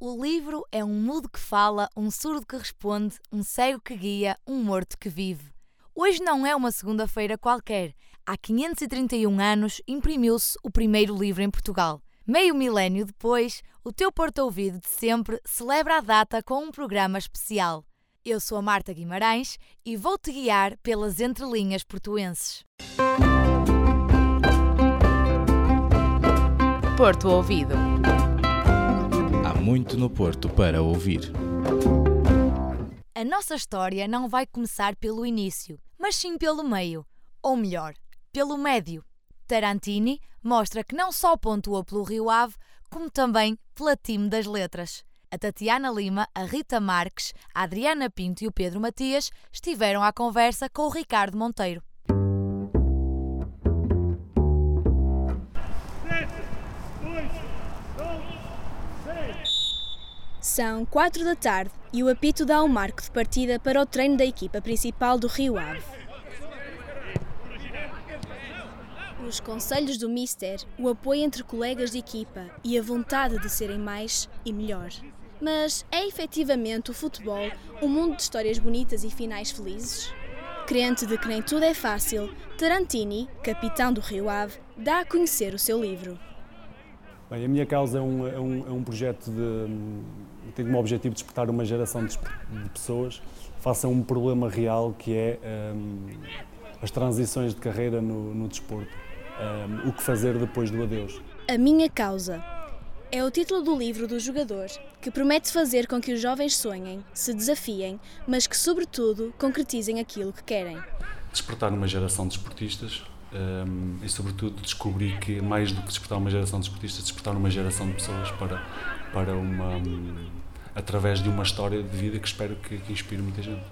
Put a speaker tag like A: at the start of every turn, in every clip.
A: O livro é um mudo que fala, um surdo que responde, um cego que guia, um morto que vive. Hoje não é uma segunda-feira qualquer. Há 531 anos imprimiu-se o primeiro livro em Portugal. Meio milénio depois, o teu porto-ouvido de sempre celebra a data com um programa especial. Eu sou a Marta Guimarães e vou-te guiar pelas entrelinhas portuenses.
B: Porto Ouvido.
C: Muito no Porto para ouvir.
A: A nossa história não vai começar pelo início, mas sim pelo meio, ou melhor, pelo médio. Tarantini mostra que não só pontuou pelo Rio Ave, como também pela time das letras. A Tatiana Lima, a Rita Marques, a Adriana Pinto e o Pedro Matias estiveram à conversa com o Ricardo Monteiro.
D: São quatro da tarde e o apito dá o marco de partida para o treino da equipa principal do Rio Ave. Os conselhos do Mister, o apoio entre colegas de equipa e a vontade de serem mais e melhor. Mas é efetivamente o futebol um mundo de histórias bonitas e finais felizes? Crente de que nem tudo é fácil, Tarantini, capitão do Rio Ave, dá a conhecer o seu livro.
E: Bem, a minha causa é um, é um, é um projeto de. tem como objetivo despertar uma geração de, de pessoas face a um problema real que é um, as transições de carreira no, no desporto. Um, o que fazer depois do adeus.
D: A Minha Causa é o título do livro do jogador, que promete fazer com que os jovens sonhem, se desafiem, mas que, sobretudo, concretizem aquilo que querem.
E: Despertar uma geração de esportistas um, e, sobretudo, descobrir que, mais do que despertar uma geração de esportistas, despertar uma geração de pessoas para, para uma. Um, através de uma história de vida que espero que, que inspire muita gente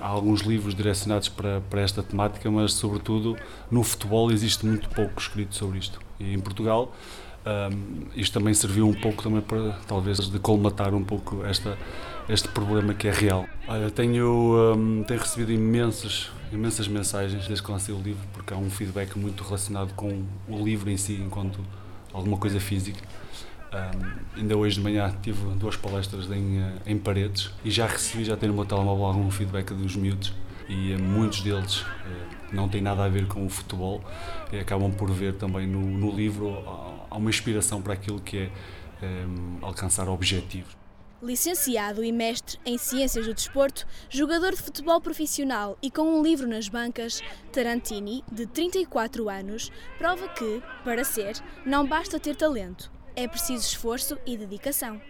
E: há alguns livros direcionados para, para esta temática, mas sobretudo no futebol existe muito pouco escrito sobre isto. E em Portugal um, isto também serviu um pouco também para talvez de colmatar um pouco esta, este problema que é real. Olha, tenho, um, tenho recebido imensas, imensas mensagens desde que lancei o livro, porque há um feedback muito relacionado com o livro em si, enquanto alguma coisa física. Um, ainda hoje de manhã tive duas palestras em, eh, em paredes e já recebi, já tenho no meu telemóvel algum feedback dos miúdos e uh, muitos deles uh, não têm nada a ver com o futebol e acabam por ver também no, no livro há uma inspiração para aquilo que é um, alcançar objetivos.
D: Licenciado e mestre em Ciências do Desporto, jogador de futebol profissional e com um livro nas bancas, Tarantini, de 34 anos, prova que, para ser, não basta ter talento, é preciso esforço e dedicação.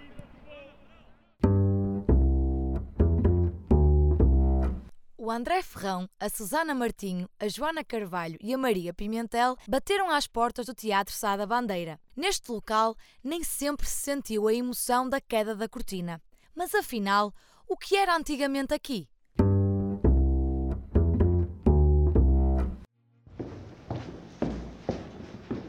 A: O André Ferrão, a Susana Martinho, a Joana Carvalho e a Maria Pimentel bateram às portas do Teatro Sá da Bandeira. Neste local, nem sempre se sentiu a emoção da queda da cortina. Mas afinal, o que era antigamente aqui?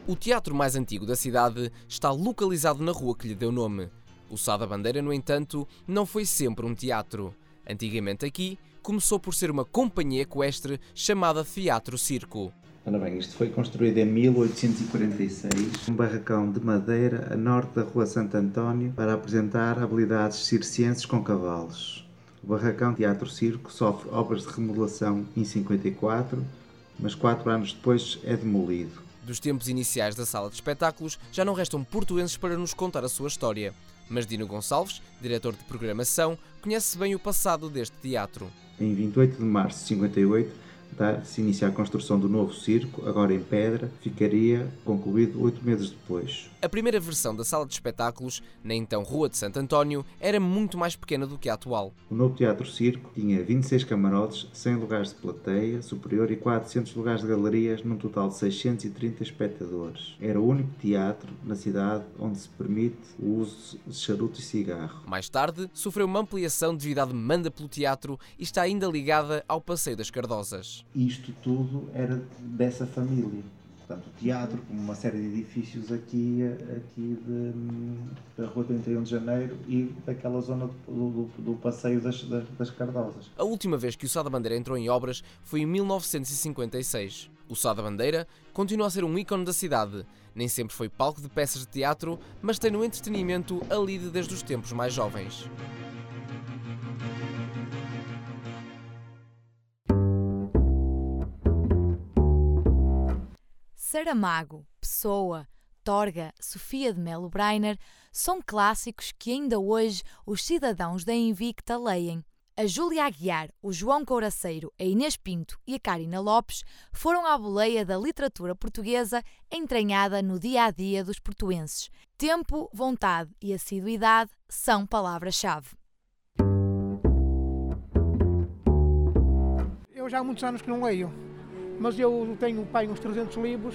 F: O teatro mais antigo da cidade está localizado na rua que lhe deu nome. O Sá da Bandeira, no entanto, não foi sempre um teatro. Antigamente aqui, começou por ser uma companhia equestre chamada Teatro Circo.
G: Ora bem, isto foi construído em 1846, um barracão de madeira a norte da Rua Santo António para apresentar habilidades circenses com cavalos. O barracão Teatro Circo sofre obras de remodelação em 54, mas quatro anos depois é demolido.
F: Dos tempos iniciais da sala de espetáculos, já não restam portuenses para nos contar a sua história. Mas Dino Gonçalves, diretor de programação, conhece bem o passado deste teatro.
G: Em 28 de março de 58, se inicia a construção do novo circo, agora em pedra, ficaria concluído oito meses depois.
F: A primeira versão da sala de espetáculos, na então Rua de Santo António, era muito mais pequena do que a atual.
G: O novo Teatro Circo tinha 26 camarotes, 100 lugares de plateia superior e 400 lugares de galerias, num total de 630 espectadores. Era o único teatro na cidade onde se permite o uso de charuto e cigarro.
F: Mais tarde, sofreu uma ampliação devido à demanda pelo teatro e está ainda ligada ao Passeio das Cardosas
G: isto tudo era dessa família. Portanto, o teatro, como uma série de edifícios aqui, aqui de, da Rua 31 de Janeiro e daquela zona do, do, do passeio das, das, das, Cardosas.
F: A última vez que o Sá da Bandeira entrou em obras foi em 1956. O Sá da Bandeira continua a ser um ícone da cidade. Nem sempre foi palco de peças de teatro, mas tem no entretenimento a lide desde os tempos mais jovens.
A: Saramago, Pessoa, Torga, Sofia de Melo Breiner são clássicos que ainda hoje os cidadãos da Invicta leem. A Júlia Aguiar, o João Couraceiro, a Inês Pinto e a Karina Lopes foram à boleia da literatura portuguesa entranhada no dia a dia dos portuenses. Tempo, vontade e assiduidade são palavras-chave.
B: Eu já há muitos anos que não leio, mas eu tenho pai uns 300 livros,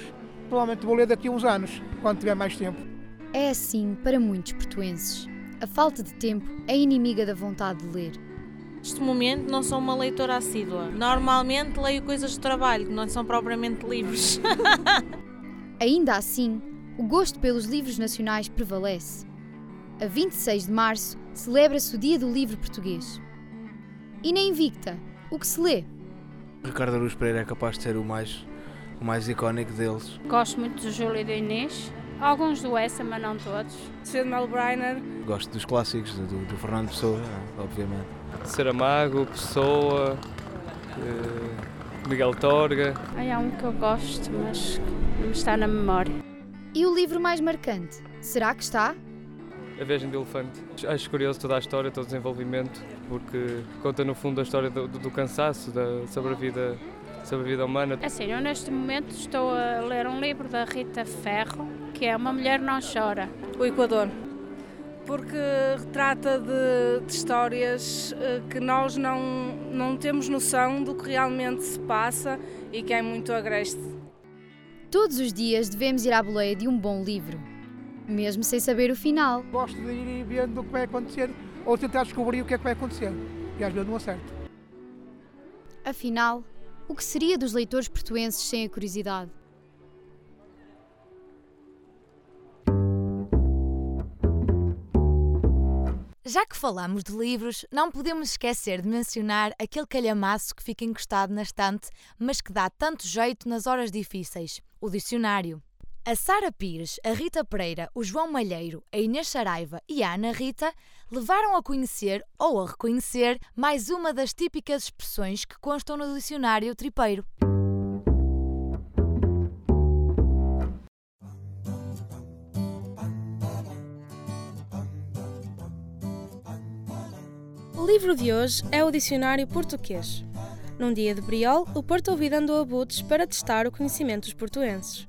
B: provavelmente vou ler daqui a uns anos, quando tiver mais tempo.
H: É assim para muitos portuenses. A falta de tempo é inimiga da vontade de ler.
I: Neste momento não sou uma leitora assídua. Normalmente leio coisas de trabalho, que não são propriamente livros.
H: Ainda assim, o gosto pelos livros nacionais prevalece. A 26 de março celebra-se o Dia do Livro Português. E na Invicta, o que se lê?
J: Ricardo Aruz Pereira é capaz de ser o mais, o mais icónico deles.
K: Gosto muito do Júlio e da Inês, alguns do Essa, mas não todos.
L: Sr. Mel Breiner.
J: Gosto dos clássicos, do, do Fernando Pessoa, obviamente.
M: Saramago, Pessoa, uh, Miguel Torga.
K: Há um que eu gosto, mas não me está na memória.
H: E o livro mais marcante? Será que está?
M: A Viagem do Elefante. Acho curioso toda a história, todo o desenvolvimento, porque conta no fundo a história do, do, do cansaço, da, sobre, a vida, sobre a vida humana.
K: Assim, eu neste momento estou a ler um livro da Rita Ferro, que é Uma Mulher Não Chora.
L: O Equador porque retrata de, de, histórias que nós não, não temos noção do que realmente se passa e que é muito agreste.
H: Todos os dias devemos ir à boleia de um bom livro, mesmo sem saber o final.
B: Gosto de ir vendo o que vai acontecer ou tentar descobrir o que é que vai acontecer e às vezes não acerto.
H: Afinal, o que seria dos leitores portuenses sem a curiosidade?
A: Já que falamos de livros, não podemos esquecer de mencionar aquele calhamaço que fica encostado na estante, mas que dá tanto jeito nas horas difíceis: o dicionário. A Sara Pires, a Rita Pereira, o João Malheiro, a Inês Saraiva e a Ana Rita levaram a conhecer ou a reconhecer mais uma das típicas expressões que constam no dicionário tripeiro.
D: O livro de hoje é o Dicionário Português. Num dia de briol, o Porto ouvido andou a Budes para testar o conhecimento dos portuenses.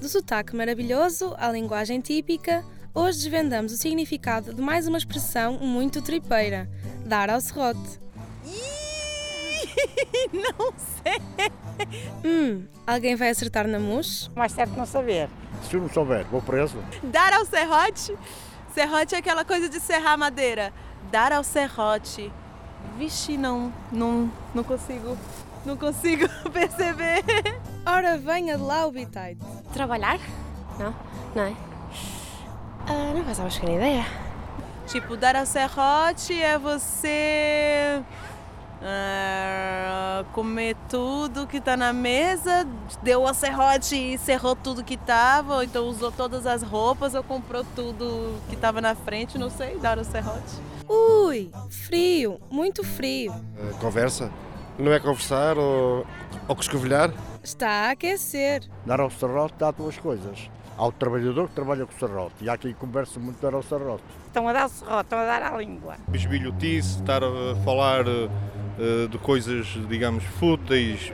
D: Do sotaque maravilhoso à linguagem típica, hoje desvendamos o significado de mais uma expressão muito tripeira: dar ao serrote.
I: não sei!
D: Hum, alguém vai acertar na mus?
N: Mais certo não saber.
O: Se eu não souber, vou preso.
I: Dar ao serrote? Serrote é aquela coisa de serrar madeira dar ao serrote. Vixe, não, não, não consigo, não consigo perceber.
D: Ora, venha de lá o bitite.
P: Trabalhar? Não, não é? Ah, não faz a mais ideia.
I: Tipo, dar ao serrote é você ah, comer tudo que tá na mesa, deu a serrote e cerrou tudo que tava, ou então usou todas as roupas ou comprou tudo que tava na frente, não sei, dar o serrote.
D: Ui, frio, muito frio.
O: Uh, conversa? Não é conversar ou, ou escovilhar?
D: Está a aquecer.
O: Dar ao serrote dá duas coisas. Há o trabalhador que trabalha com o serrote e há quem conversa muito dar ao serrote.
N: Estão a dar o serrote, estão a dar a língua.
Q: Bisbilhotice, estar a falar uh, de coisas, digamos, fúteis,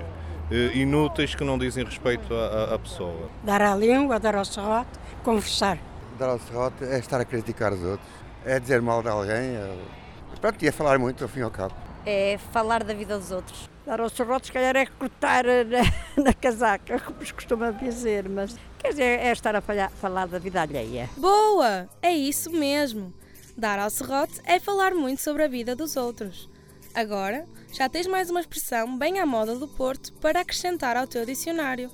Q: uh, inúteis, que não dizem respeito à, à pessoa.
N: Dar a língua, dar ao serrote, conversar.
O: Dar ao serrote é estar a criticar os outros é dizer mal de alguém. É... Pronto, ia falar muito, ao fim e ao cabo.
P: É falar da vida dos outros.
N: Dar aos serrotes, se calhar, é cortar na, na casaca, como se costuma dizer, mas quer dizer, é estar a falhar, falar da vida alheia.
D: Boa! É isso mesmo. Dar ao serrote é falar muito sobre a vida dos outros. Agora, já tens mais uma expressão bem à moda do Porto para acrescentar ao teu dicionário.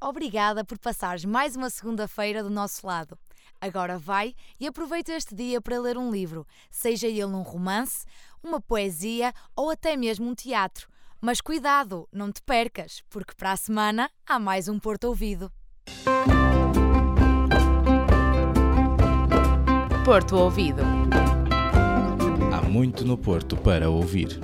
A: Obrigada por passares mais uma segunda-feira do nosso lado. Agora vai e aproveita este dia para ler um livro, seja ele um romance, uma poesia ou até mesmo um teatro. Mas cuidado, não te percas, porque para a semana há mais um Porto Ouvido.
C: Porto Ouvido. Há muito no Porto para ouvir.